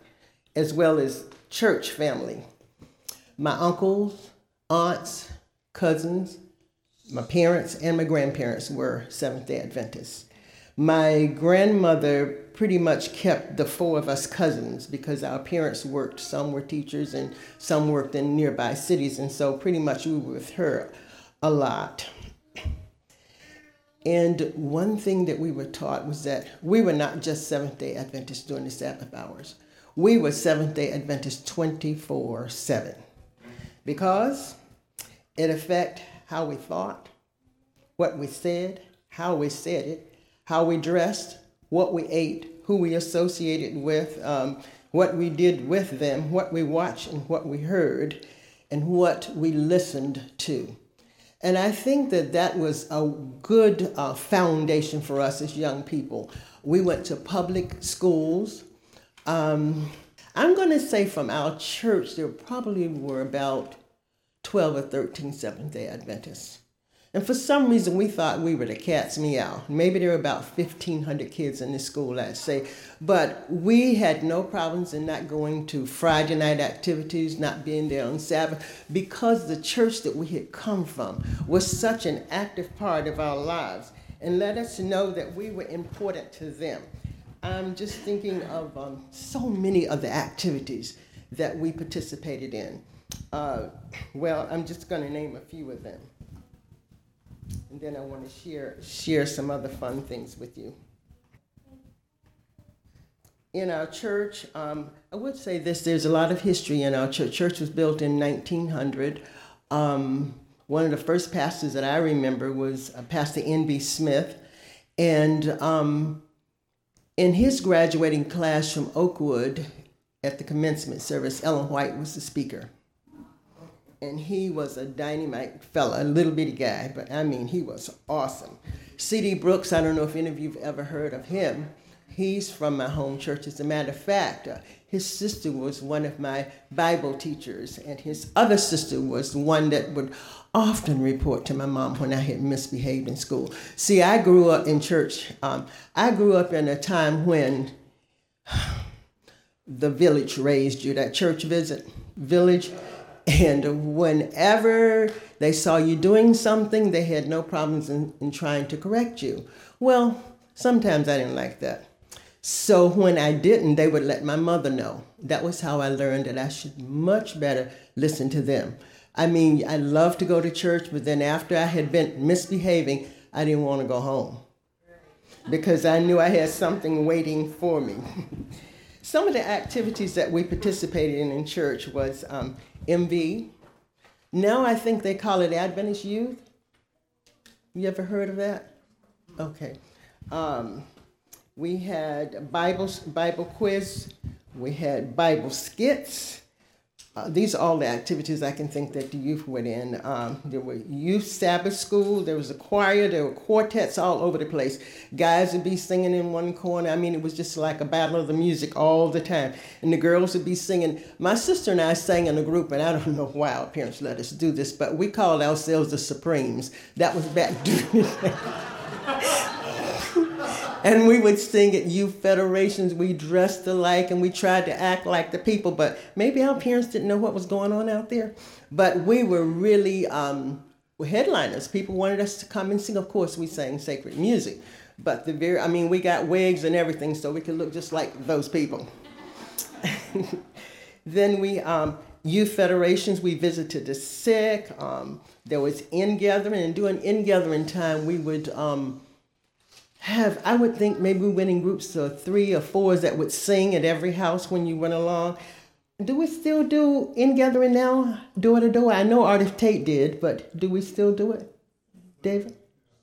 as well as church family. My uncles, aunts, cousins, my parents, and my grandparents were Seventh day Adventists. My grandmother pretty much kept the four of us cousins because our parents worked. Some were teachers and some worked in nearby cities, and so pretty much we were with her a lot. And one thing that we were taught was that we were not just Seventh day Adventists during the Sabbath hours, we were Seventh day Adventists 24 7 because it affected how we thought, what we said, how we said it, how we dressed, what we ate, who we associated with, um, what we did with them, what we watched and what we heard, and what we listened to. And I think that that was a good uh, foundation for us as young people. We went to public schools. Um, I'm going to say from our church, there probably were about 12 or 13 Seventh day Adventists. And for some reason, we thought we were the cat's meow. Maybe there were about 1,500 kids in this school, let's say. But we had no problems in not going to Friday night activities, not being there on Sabbath, because the church that we had come from was such an active part of our lives and let us know that we were important to them. I'm just thinking of um, so many of the activities that we participated in. Uh, well, I'm just going to name a few of them and then I want to share share some other fun things with you. In our church, um, I would say this: there's a lot of history in our church. Church was built in 1900. Um, one of the first pastors that I remember was uh, Pastor N.B. Smith, and um, in his graduating class from Oakwood at the commencement service, Ellen White was the speaker and he was a dynamite fella, a little bitty guy, but I mean, he was awesome. C.D. Brooks, I don't know if any of you've ever heard of him. He's from my home church. As a matter of fact, uh, his sister was one of my Bible teachers, and his other sister was the one that would often report to my mom when I had misbehaved in school. See, I grew up in church. Um, I grew up in a time when the village raised you, that church visit village and whenever they saw you doing something, they had no problems in, in trying to correct you. Well, sometimes I didn't like that. So when I didn't, they would let my mother know. That was how I learned that I should much better listen to them. I mean, I loved to go to church, but then after I had been misbehaving, I didn't want to go home because I knew I had something waiting for me. Some of the activities that we participated in in church was um, MV. Now I think they call it Adventist Youth. You ever heard of that? Okay. Um, we had Bible Bible quiz. We had Bible skits. uh, these are all the activities I can think that the youth were in. Um, there were youth Sabbath school, there was a choir, there were quartets all over the place. Guys would be singing in one corner. I mean, it was just like a battle of the music all the time. And the girls would be singing. My sister and I sang in a group, and I don't know why our parents let us do this, but we called ourselves the Supremes. That was back and we would sing at youth federations. We dressed alike and we tried to act like the people, but maybe our parents didn't know what was going on out there. But we were really um, headliners. People wanted us to come and sing. Of course, we sang sacred music, but the very, I mean, we got wigs and everything so we could look just like those people. then we, um, youth federations, we visited the sick. Um, there was in gathering, and during in gathering time, we would. Um, have I would think maybe we went in groups of three or fours that would sing at every house when you went along. Do we still do in gathering now, door to door? I know Ardis Tate did, but do we still do it, David?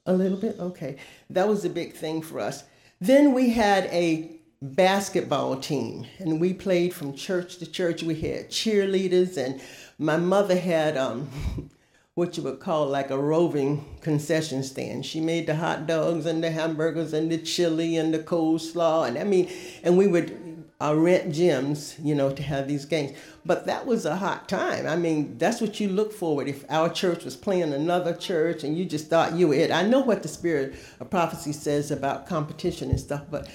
A little bit, okay. That was a big thing for us. Then we had a basketball team, and we played from church to church. We had cheerleaders, and my mother had um, what you would call like a roving concession stand. She made the hot dogs and the hamburgers and the chili and the coleslaw, and I mean, and we would uh, rent gyms, you know, to have these games. But that was a hot time. I mean, that's what you look forward. If our church was playing another church and you just thought you were it. I know what the spirit of prophecy says about competition and stuff, but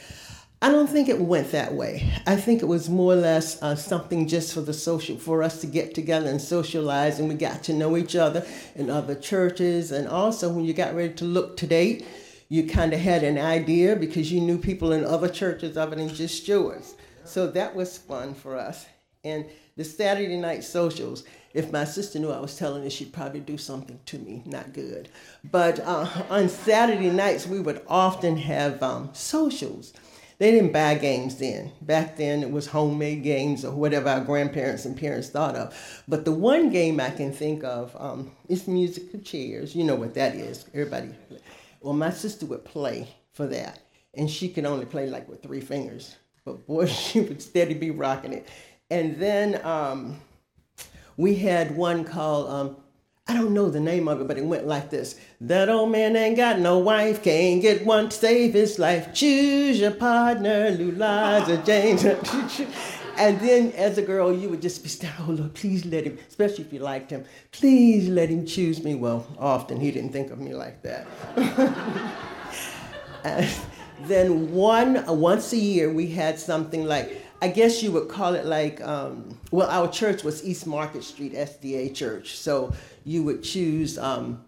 I don't think it went that way. I think it was more or less uh, something just for the social, for us to get together and socialize, and we got to know each other in other churches. And also, when you got ready to look to date, you kind of had an idea because you knew people in other churches other than just yours. So that was fun for us. And the Saturday night socials, if my sister knew I was telling her, she'd probably do something to me, not good. But uh, on Saturday nights, we would often have um, socials they didn't buy games then. Back then, it was homemade games or whatever our grandparents and parents thought of. But the one game I can think of um, is musical chairs. You know what that is. Everybody. Well, my sister would play for that, and she could only play like with three fingers. But boy, she would steady be rocking it. And then um, we had one called um, I don't know the name of it, but it went like this. That old man ain't got no wife, can't get one to save his life. Choose your partner, Lulaza James. and then as a girl, you would just be saying, oh, Lord, please let him, especially if you liked him, please let him choose me. Well, often he didn't think of me like that. then one, once a year, we had something like, I guess you would call it like, um, well, our church was East Market Street SDA Church. So you would choose um,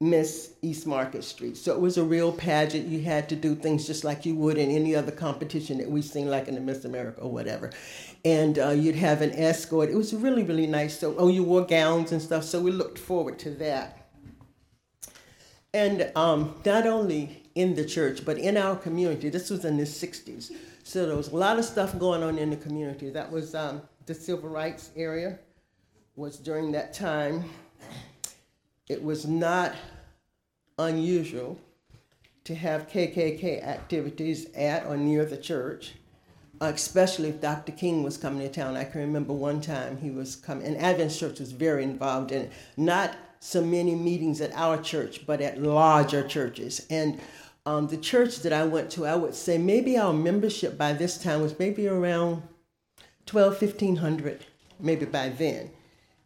Miss East Market Street. So it was a real pageant. You had to do things just like you would in any other competition that we've seen, like in the Miss America or whatever. And uh, you'd have an escort. It was really, really nice. So, oh, you wore gowns and stuff. So we looked forward to that. And um, not only in the church, but in our community, this was in the 60s. So there was a lot of stuff going on in the community. That was um, the civil rights area was during that time. It was not unusual to have KKK activities at or near the church, especially if Dr. King was coming to town. I can remember one time he was coming, and Advent Church was very involved in it. Not so many meetings at our church, but at larger churches. And um, the church that I went to, I would say maybe our membership by this time was maybe around 12, 1500, maybe by then.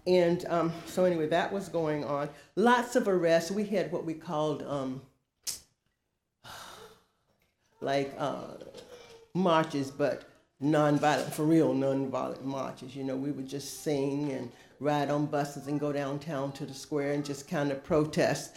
And um, so, anyway, that was going on. Lots of arrests. We had what we called um, like uh, marches, but nonviolent, for real nonviolent marches. You know, we would just sing and ride on buses and go downtown to the square and just kind of protest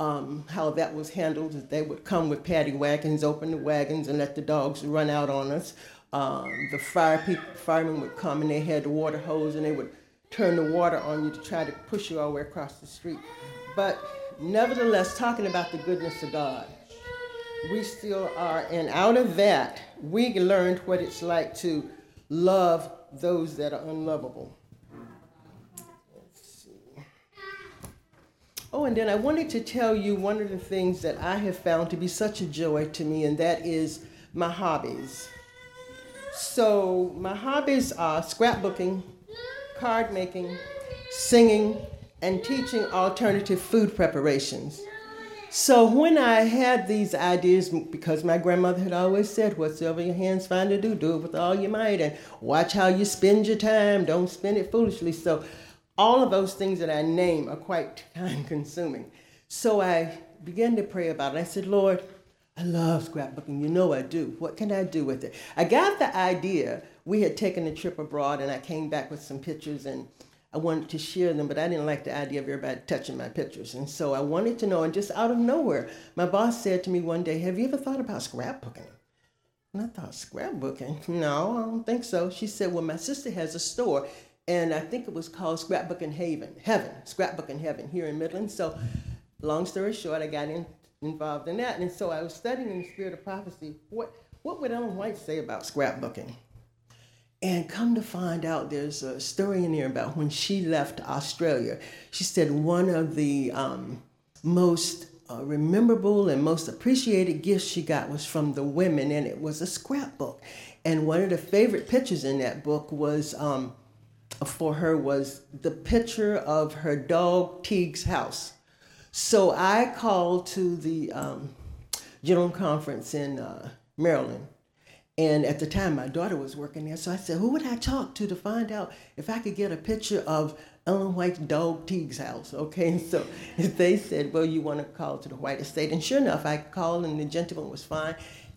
um, how that was handled is they would come with paddy wagons, open the wagons, and let the dogs run out on us. Um, the fire people, firemen would come and they had the water hose and they would turn the water on you to try to push you all the way across the street. But nevertheless, talking about the goodness of God, we still are. And out of that, we learned what it's like to love those that are unlovable. Oh, and then I wanted to tell you one of the things that I have found to be such a joy to me, and that is my hobbies. So, my hobbies are scrapbooking, card making, singing, and teaching alternative food preparations. So when I had these ideas, because my grandmother had always said, whatsoever your hands find to do, do it with all your might, and watch how you spend your time, don't spend it foolishly. So all of those things that I name are quite time consuming. So I began to pray about it. I said, Lord, I love scrapbooking. You know I do. What can I do with it? I got the idea. We had taken a trip abroad, and I came back with some pictures and I wanted to share them, but I didn't like the idea of everybody touching my pictures. And so I wanted to know, and just out of nowhere, my boss said to me one day, Have you ever thought about scrapbooking? And I thought, Scrapbooking? No, I don't think so. She said, Well, my sister has a store, and I think it was called Scrapbooking Haven, Heaven, Scrapbooking Heaven here in Midland. So, long story short, I got in, involved in that. And so I was studying in the spirit of prophecy. What, what would Ellen White say about scrapbooking? And come to find out, there's a story in there about when she left Australia. She said one of the um, most uh, memorable and most appreciated gifts she got was from the women, and it was a scrapbook. And one of the favorite pictures in that book was um, for her was the picture of her dog Teague's house. So I called to the um, General Conference in uh, Maryland and at the time, my daughter was working there. So I said, Who would I talk to to find out if I could get a picture of Ellen White's dog Teague's house? Okay. So they said, Well, you want to call to the White Estate. And sure enough, I called, and the gentleman was fine.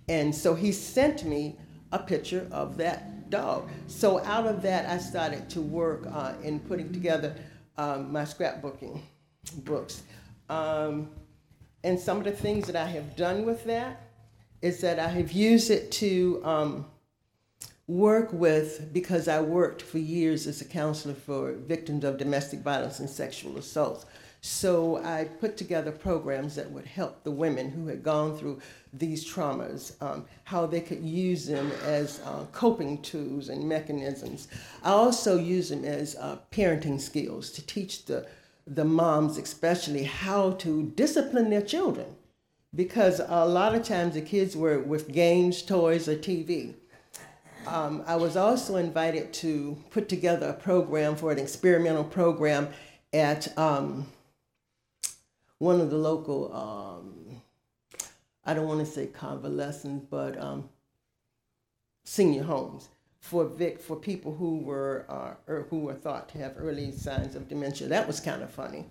And so he sent me a picture of that dog. So out of that, I started to work uh, in putting together um, my scrapbooking books. Um, and some of the things that I have done with that is that I have used it to um, work with, because I worked for years as a counselor for victims of domestic violence and sexual assaults. So I put together programs that would help the women who had gone through these traumas, um, how they could use them as uh, coping tools and mechanisms. I also use them as uh, parenting skills to teach the, the moms, especially, how to discipline their children because a lot of times the kids were with games, toys, or TV. Um, I was also invited to put together a program for an experimental program at um, one of the local, um, I don't want to say convalescent, but um, senior homes for Vic for people who were uh, or who were thought to have early signs of dementia. That was kind of funny.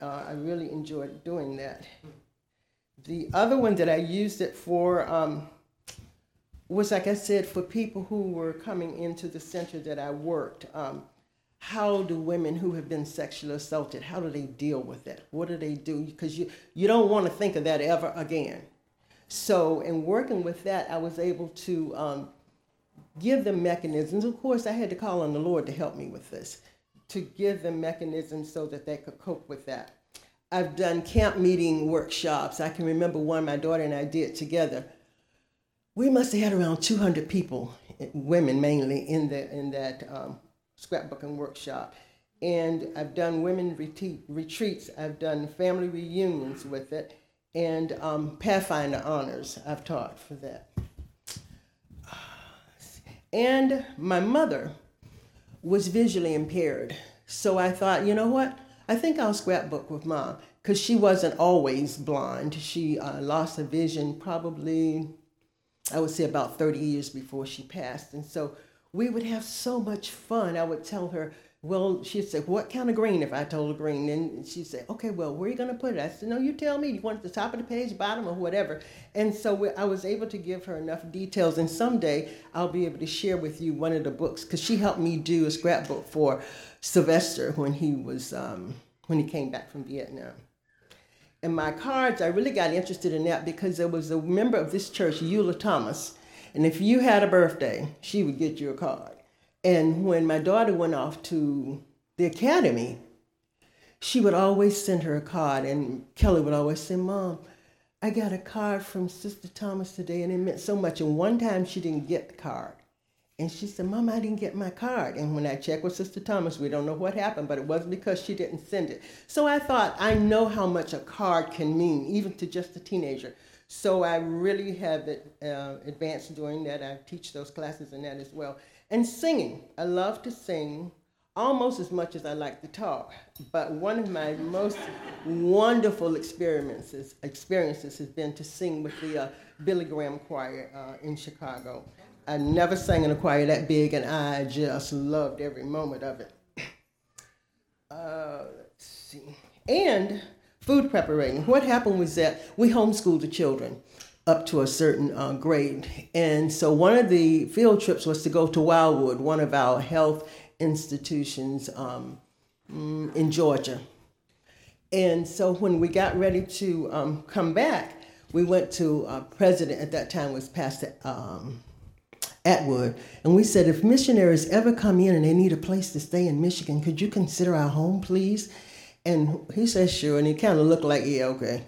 Uh, I really enjoyed doing that. The other one that I used it for um, was, like I said, for people who were coming into the center that I worked. Um, how do women who have been sexually assaulted, how do they deal with that? What do they do? Because you, you don't want to think of that ever again. So in working with that, I was able to um, give them mechanisms. Of course, I had to call on the Lord to help me with this, to give them mechanisms so that they could cope with that. I've done camp meeting workshops. I can remember one my daughter and I did together. We must have had around 200 people, women mainly, in, the, in that um, scrapbooking workshop. And I've done women retreat, retreats, I've done family reunions with it, and um, Pathfinder honors I've taught for that. And my mother was visually impaired. So I thought, you know what? I think I'll scrapbook with mom because she wasn't always blind. She uh, lost her vision probably, I would say, about 30 years before she passed. And so we would have so much fun. I would tell her, well, she'd say, what kind of green if I told her green? And she'd say, okay, well, where are you going to put it? I said, no, you tell me. You want it the top of the page, bottom, or whatever. And so we, I was able to give her enough details. And someday I'll be able to share with you one of the books because she helped me do a scrapbook for Sylvester when he was um, when he came back from Vietnam. And my cards, I really got interested in that because there was a member of this church, Eula Thomas, and if you had a birthday, she would get you a card. And when my daughter went off to the academy, she would always send her a card, and Kelly would always say, Mom, I got a card from Sister Thomas today, and it meant so much. And one time she didn't get the card. And she said, Mom, I didn't get my card. And when I checked with Sister Thomas, we don't know what happened, but it wasn't because she didn't send it. So I thought, I know how much a card can mean, even to just a teenager. So I really have it, uh, advanced doing that. I teach those classes in that as well. And singing. I love to sing almost as much as I like to talk. But one of my most wonderful experiences experiences has been to sing with the uh, Billy Graham Choir uh, in Chicago. I never sang in a choir that big, and I just loved every moment of it. Uh, let's see. And food preparation. What happened was that we homeschooled the children up to a certain uh, grade. And so one of the field trips was to go to Wildwood, one of our health institutions um, mm, in Georgia. And so when we got ready to um, come back, we went to uh, president at that time was Pastor um, Atwood, and we said, if missionaries ever come in and they need a place to stay in Michigan, could you consider our home, please? And he says, sure. And he kind of looked like, yeah, okay.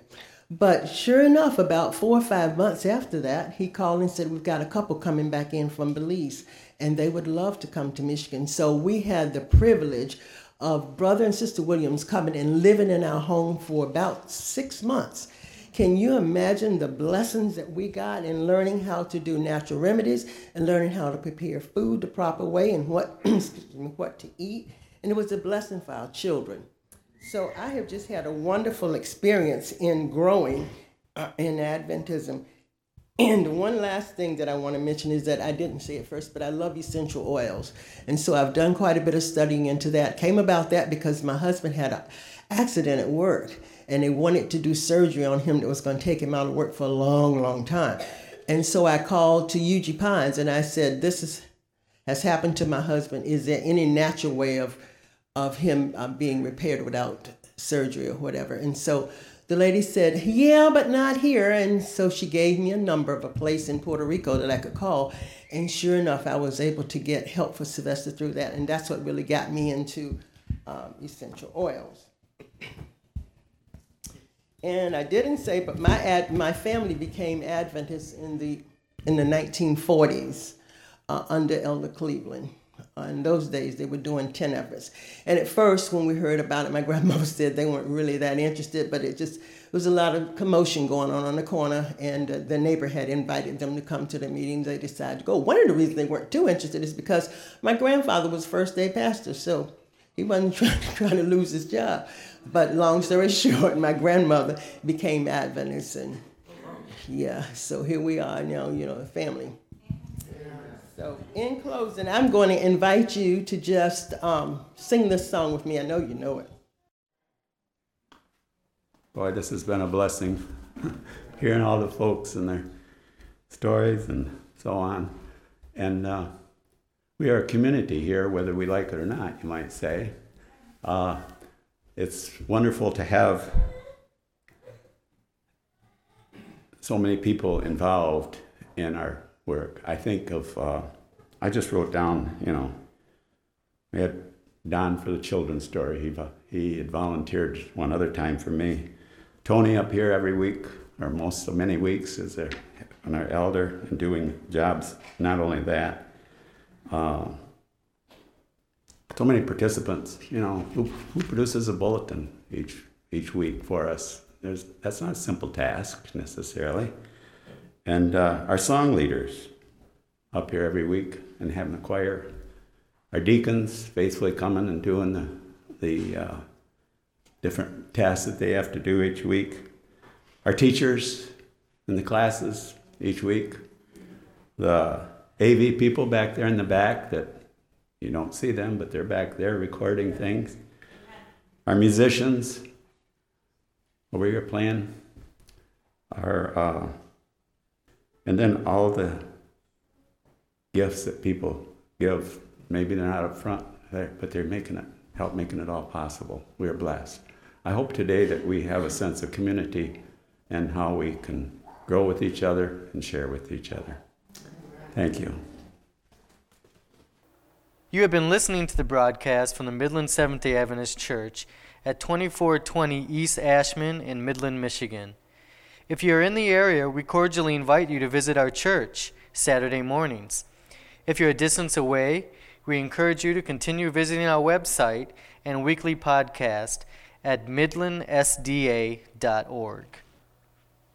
But sure enough, about four or five months after that, he called and said, We've got a couple coming back in from Belize, and they would love to come to Michigan. So we had the privilege of Brother and Sister Williams coming and living in our home for about six months. Can you imagine the blessings that we got in learning how to do natural remedies and learning how to prepare food the proper way and what, what to eat? And it was a blessing for our children. So I have just had a wonderful experience in growing uh, in Adventism. And one last thing that I want to mention is that I didn't say it first, but I love essential oils. And so I've done quite a bit of studying into that. Came about that because my husband had an accident at work and they wanted to do surgery on him that was going to take him out of work for a long, long time. And so I called to Uchee Pines and I said, This is, has happened to my husband. Is there any natural way of of him uh, being repaired without surgery or whatever. And so the lady said, Yeah, but not here. And so she gave me a number of a place in Puerto Rico that I could call. And sure enough, I was able to get help for Sylvester through that. And that's what really got me into um, essential oils. And I didn't say, but my ad, my family became Adventists in the in the 1940s uh, under Elder Cleveland. In those days, they were doing 10 efforts. And at first, when we heard about it, my grandmother said they weren't really that interested, but it just there was a lot of commotion going on on the corner, and uh, the neighbor had invited them to come to the meeting. They decided to go. One of the reasons they weren't too interested is because my grandfather was first day pastor, so he wasn't trying, trying to lose his job. But long story short, my grandmother became Adventist, and yeah, so here we are now, you know, family. So, in closing, I'm going to invite you to just um, sing this song with me. I know you know it. Boy, this has been a blessing, hearing all the folks and their stories and so on. And uh, we are a community here, whether we like it or not, you might say. Uh, it's wonderful to have so many people involved in our work. I think of, uh, I just wrote down, you know, we had Don for the children's story. He, he had volunteered one other time for me. Tony up here every week, or most of many weeks, is our elder and doing jobs. Not only that, uh, so many participants. You know, who, who produces a bulletin each each week for us? There's, that's not a simple task necessarily and uh, our song leaders up here every week and having a choir. Our deacons faithfully coming and doing the, the uh, different tasks that they have to do each week. Our teachers in the classes each week. The AV people back there in the back that you don't see them, but they're back there recording things. Our musicians over here playing. Our uh, and then all the gifts that people give, maybe they're not up front, but they're making it, help making it all possible. We are blessed. I hope today that we have a sense of community and how we can grow with each other and share with each other. Thank you. You have been listening to the broadcast from the Midland Seventh day Adventist Church at 2420 East Ashman in Midland, Michigan. If you're in the area, we cordially invite you to visit our church Saturday mornings. If you're a distance away, we encourage you to continue visiting our website and weekly podcast at midlandsda.org.